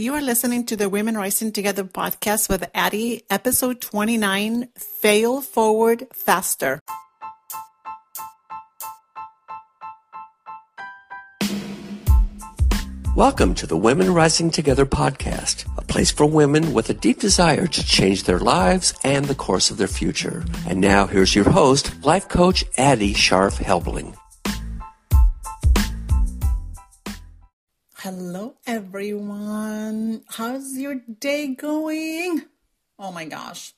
You are listening to the Women Rising Together podcast with Addie, episode 29 Fail Forward Faster. Welcome to the Women Rising Together podcast, a place for women with a deep desire to change their lives and the course of their future. And now here's your host, life coach Addie Sharf Helbling. Hello, everyone. How's your day going? Oh my gosh.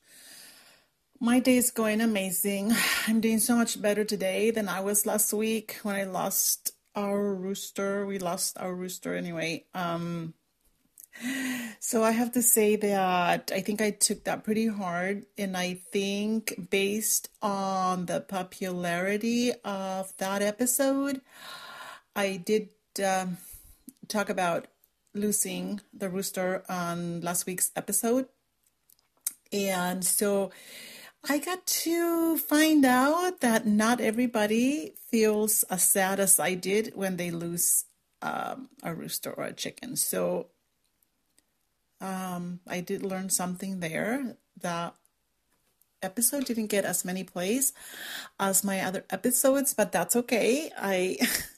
My day is going amazing. I'm doing so much better today than I was last week when I lost our rooster. We lost our rooster anyway. Um, so I have to say that I think I took that pretty hard, and I think based on the popularity of that episode, I did. Um, talk about losing the rooster on last week's episode. And so I got to find out that not everybody feels as sad as I did when they lose um, a rooster or a chicken. So um, I did learn something there. That episode didn't get as many plays as my other episodes, but that's okay. I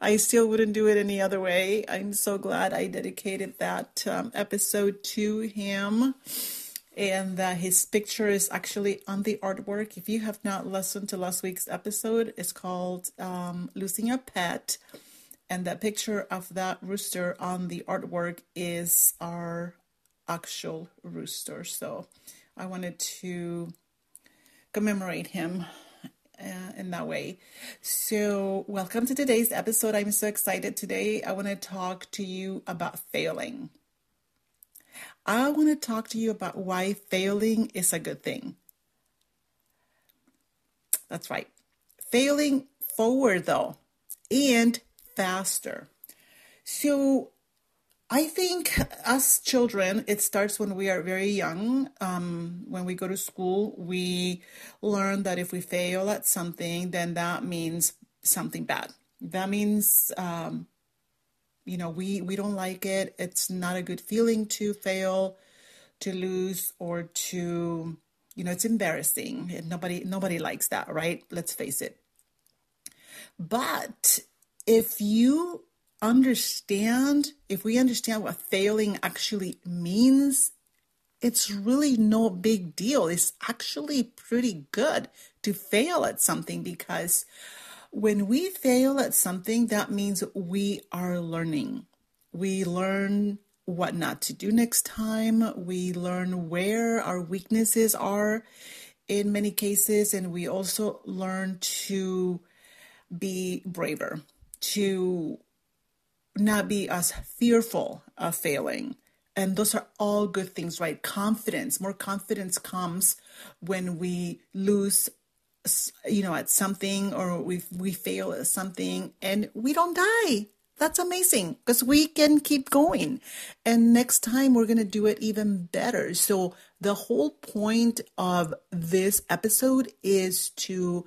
I still wouldn't do it any other way. I'm so glad I dedicated that um, episode to him and that his picture is actually on the artwork. If you have not listened to last week's episode, it's called um, Losing a Pet. And that picture of that rooster on the artwork is our actual rooster. So I wanted to commemorate him uh, in that way. So, welcome to today's episode. I'm so excited today. I want to talk to you about failing. I want to talk to you about why failing is a good thing. That's right. Failing forward, though, and faster. So, I think as children, it starts when we are very young. Um, when we go to school, we learn that if we fail at something, then that means something bad. That means, um, you know, we, we don't like it. It's not a good feeling to fail, to lose, or to, you know, it's embarrassing. Nobody nobody likes that, right? Let's face it. But if you understand, if we understand what failing actually means, it's really no big deal. It's actually pretty good to fail at something because when we fail at something, that means we are learning. We learn what not to do next time. We learn where our weaknesses are in many cases, and we also learn to be braver, to not be as fearful of failing. And those are all good things, right? Confidence, more confidence comes when we lose, you know, at something or we we fail at something and we don't die. That's amazing because we can keep going. And next time we're going to do it even better. So the whole point of this episode is to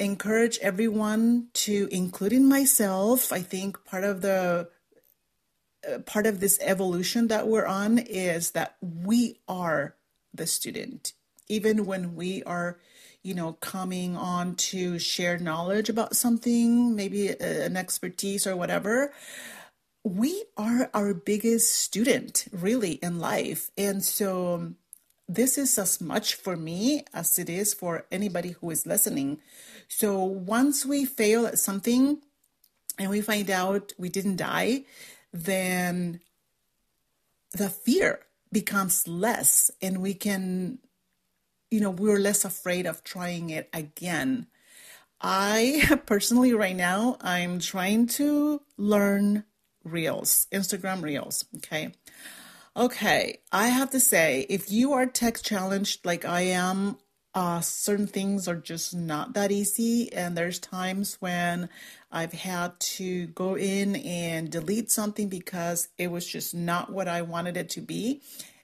encourage everyone to, including myself, I think part of the uh, part of this evolution that we're on is that we are the student. Even when we are you know coming on to share knowledge about something maybe an expertise or whatever we are our biggest student really in life. And so this is as much for me as it is for anybody who is listening so once we fail at something and we find out we didn't die, then the fear becomes less and we can, you know, we're less afraid of trying it again. I personally, right now, I'm trying to learn Reels, Instagram Reels. Okay. Okay. I have to say, if you are tech challenged like I am, uh, certain things are just not that easy. And there's times when I've had to go in and delete something because it was just not what I wanted it to be.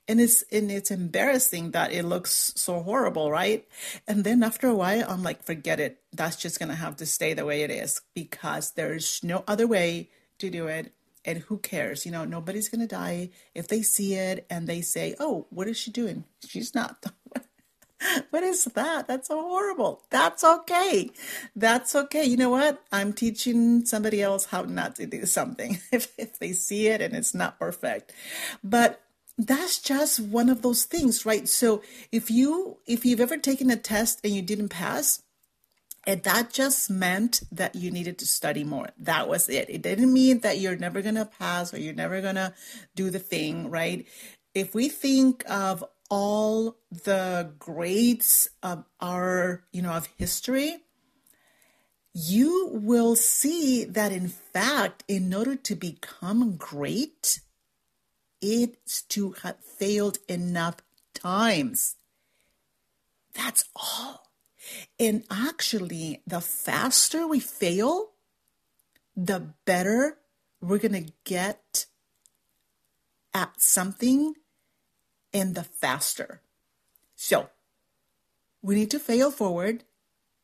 And it's and it's embarrassing that it looks so horrible, right? And then after a while, I'm like, forget it. That's just gonna have to stay the way it is because there's no other way to do it. And who cares? You know, nobody's going to die if they see it and they say, "Oh, what is she doing? She's not." what is that? That's so horrible. That's okay. That's okay. You know what? I'm teaching somebody else how not to do something if, if they see it and it's not perfect. But that's just one of those things, right? So if you if you've ever taken a test and you didn't pass, and that just meant that you needed to study more. That was it. It didn't mean that you're never going to pass or you're never going to do the thing, right? If we think of all the greats of our, you know, of history, you will see that in fact, in order to become great, it's to have failed enough times. That's all. And actually, the faster we fail, the better we're going to get at something and the faster. So we need to fail forward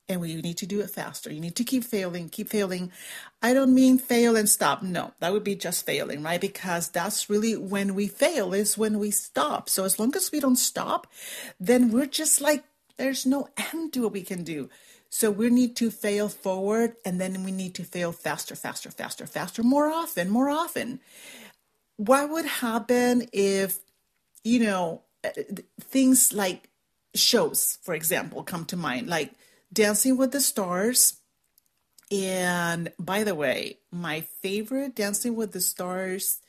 and we need to do it faster. You need to keep failing, keep failing. I don't mean fail and stop. No, that would be just failing, right? Because that's really when we fail is when we stop. So as long as we don't stop, then we're just like there's no end to what we can do. So we need to fail forward and then we need to fail faster, faster, faster, faster, more often, more often. What would happen if you know, things like shows, for example, come to mind, like Dancing with the Stars. And by the way, my favorite Dancing with the Stars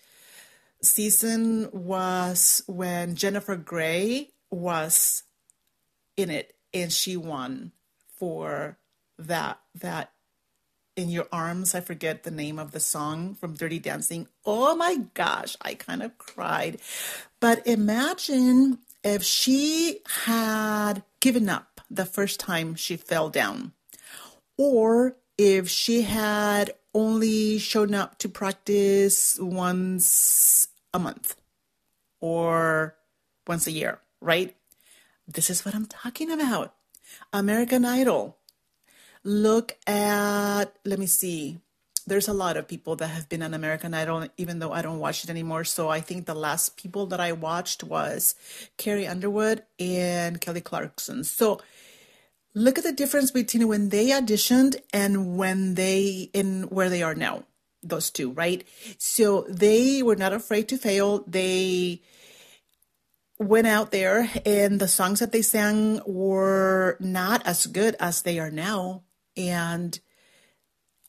season was when Jennifer Grey was in it and she won for that that in your arms i forget the name of the song from dirty dancing oh my gosh i kind of cried but imagine if she had given up the first time she fell down, or if she had only shown up to practice once a month or once a year, right? This is what I'm talking about. American Idol. Look at, let me see, there's a lot of people that have been on American Idol, even though I don't watch it anymore. So I think the last people that I watched was Carrie Underwood and Kelly Clarkson. So look at the difference between when they auditioned and when they in where they are now. Those two, right? So they were not afraid to fail. They went out there and the songs that they sang were not as good as they are now. And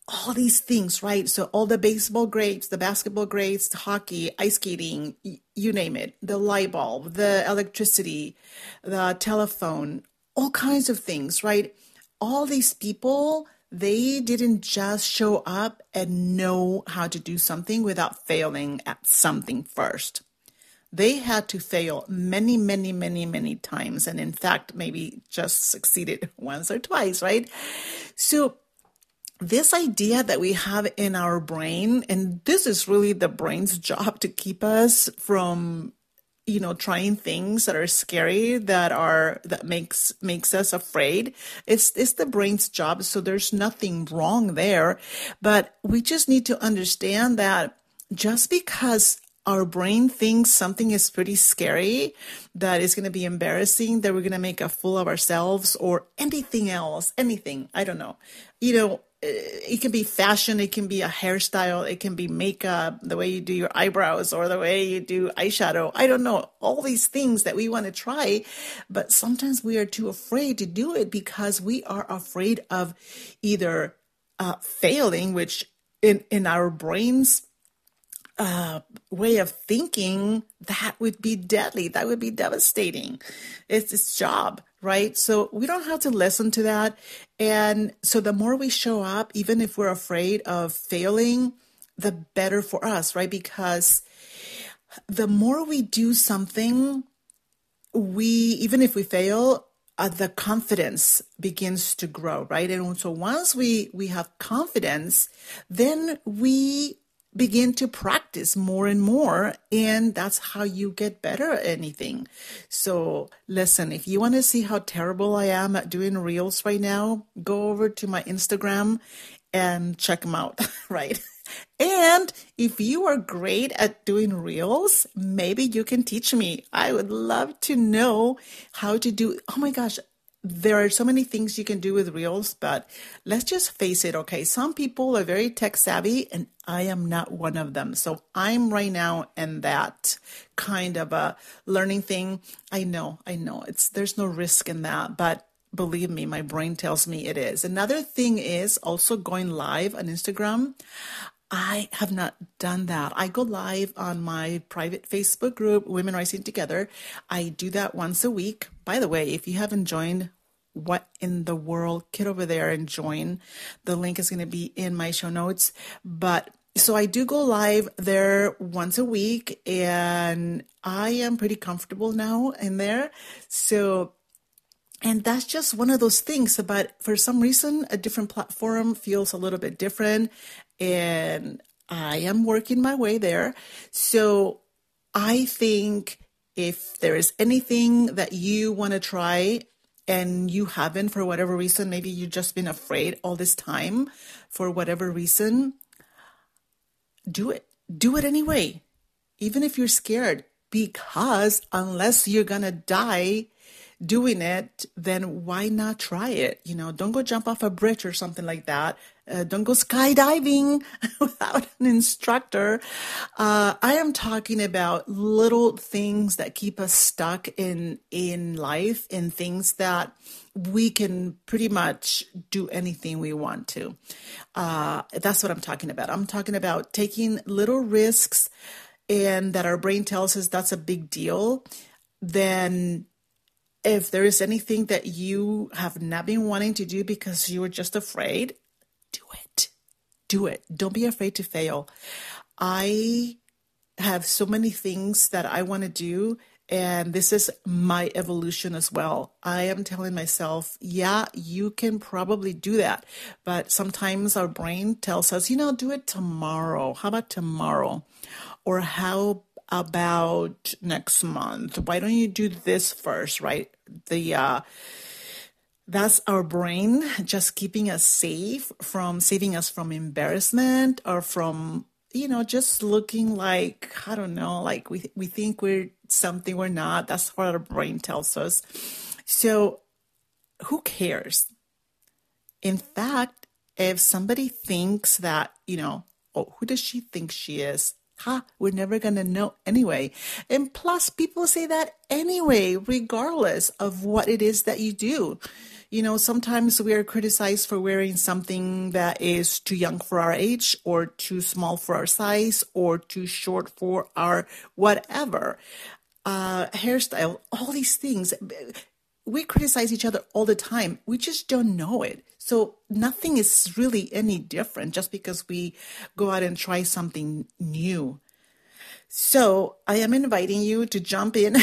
all these things, right? So all the baseball greats, the basketball the hockey, ice skating, you name it, the light bulb, the electricity, the telephone, all kinds of things, right? All these people, they didn't just show up and know how to do something without failing at something first. They had to fail many, many, many, many times. And in fact, maybe just succeeded once or twice, right? So this idea that we have in our brain, and this is really the brain's job to keep us from you know trying things that are scary that are that makes makes us afraid it's it's the brain's job so there's nothing wrong there but we just need to understand that just because our brain thinks something is pretty scary, that is going to be embarrassing, that we're going to make a fool of ourselves or anything else, anything. I don't know. You know, it can be fashion, it can be a hairstyle, it can be makeup, the way you do your eyebrows or the way you do eyeshadow. I don't know, all these things that we want to try, but sometimes we are too afraid to do it because we are afraid of either uh, failing, which in, in our brains uh, way of thinking, that would be deadly. That would be devastating. It's its job, right? So we don't have to listen to that. And so the more we show up, even if we're afraid of failing, the better for us, right? Because the more we do something, we, even if we fail, uh, the confidence begins to grow, right? And so once we, we have confidence, then we begin to practice more and more and that's how you get better at anything so listen if you want to see how terrible i am at doing reels right now go over to my instagram and check them out right And if you are great at doing reels, maybe you can teach me. I would love to know how to do. Oh my gosh, there are so many things you can do with reels, but let's just face it, okay? Some people are very tech savvy, and I am not one of them. So I'm right now in that kind of a learning thing. I know, I know, it's there's no risk in that, but believe me, my brain tells me it is. Another thing is also going live on Instagram. I have not done that. I go live on my private Facebook group, Women Rising Together. I do that once a week. By the way, if you haven't joined, what in the world, get over there and join. The link is going to be in my show notes. But so I do go live there once a week and I am pretty comfortable now in there. So and that's just one of those things but for some reason a different platform feels a little bit different and i am working my way there so i think if there is anything that you want to try and you haven't for whatever reason maybe you've just been afraid all this time for whatever reason do it do it anyway even if you're scared because unless you're gonna die doing it, then why not try it? You know, don't go jump off a bridge or something like that. Uh, don't go skydiving without an instructor. Uh, I am talking about little things that keep us stuck in in life, in things that we can pretty much do anything we want to. Uh, that's what I'm talking about. I'm talking about taking little risks, and that our brain tells us that's a big deal. Then if there is anything that you have not been wanting to do because you were just afraid, do it. Do it. Don't be afraid to fail. I have so many things that I want to do. And this is my evolution as well. I am telling myself, yeah, you can probably do that. But sometimes our brain tells us, you know, do it tomorrow. How about tomorrow? Or how about next month? Why don't you do this first, right? The uh that's our brain just keeping us safe from saving us from embarrassment or from you know just looking like i don't know like we we think we're something we're not. That's what our brain tells us. So who cares? In fact if somebody thinks that you know oh who does she think she is Ha, we're never going to know anyway. And plus, people say that anyway, regardless of what it is that you do. You know, sometimes we are criticized for wearing something that is too young for our age, or too small for our size, or too short for our whatever. Uh, hairstyle, all these things we criticize each other all the time. We just don't know it. So nothing is really any different just because we go out and try something new. So I am inviting you to jump in,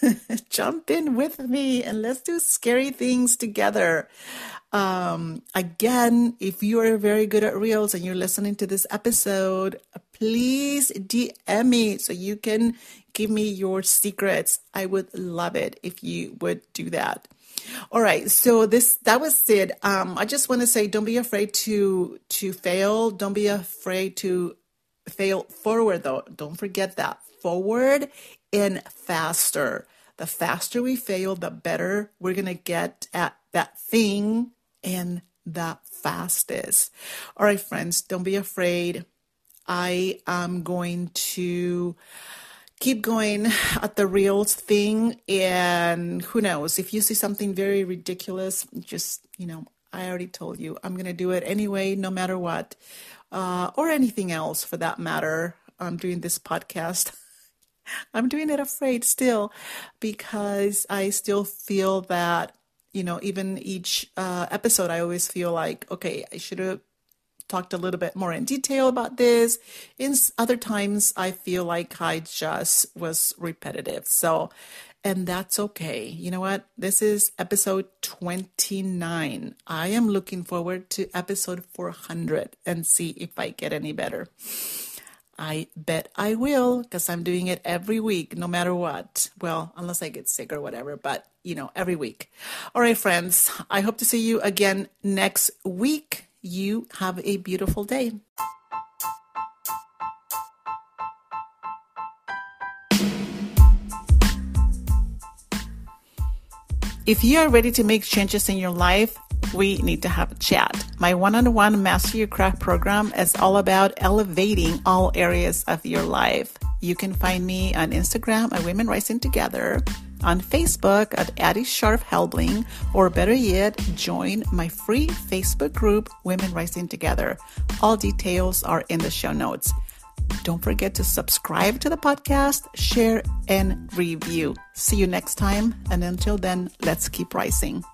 jump in with me and let's do scary things together. Um, again, if you are very good at reels and you're listening to this episode, please DM me so you can give me your secrets. I would love it if you would do that. All right, so this that was it. Um, I just want to say, don't be afraid to to fail. Don't be afraid to fail forward, though. Don't forget that forward and faster. The faster we fail, the better we're gonna get at that thing and the fastest. All right, friends, don't be afraid. I am going to keep going at the reels thing and who knows if you see something very ridiculous just you know i already told you i'm going to do it anyway no matter what uh, or anything else for that matter. I'm doing this podcast. I'm doing it afraid still because i still feel that you know even each uh, episode i always feel like okay i should have talked a little bit more in detail about this. In other times, I feel like I just was repetitive. So, and that's okay. You know what? This is episode 29. I am looking forward to episode 400 and see if I get any better. I bet I will because I'm doing it every week, no matter what. Well, unless I get sick or whatever, but you know, every week. All right, friends, I hope to see you again next week you have a beautiful day. If you are ready to make changes in your life, we need to have a chat. My one on one Master Your Craft program is all about elevating all areas of your life. You can find me on Instagram at Women Rising Together on Facebook at Addie Sharf Helbling, or better yet, join my free Facebook group, Women Rising Together. All details are in the show notes. Don't forget to subscribe to the podcast, share, and review. See you next time. And until then, let's keep rising.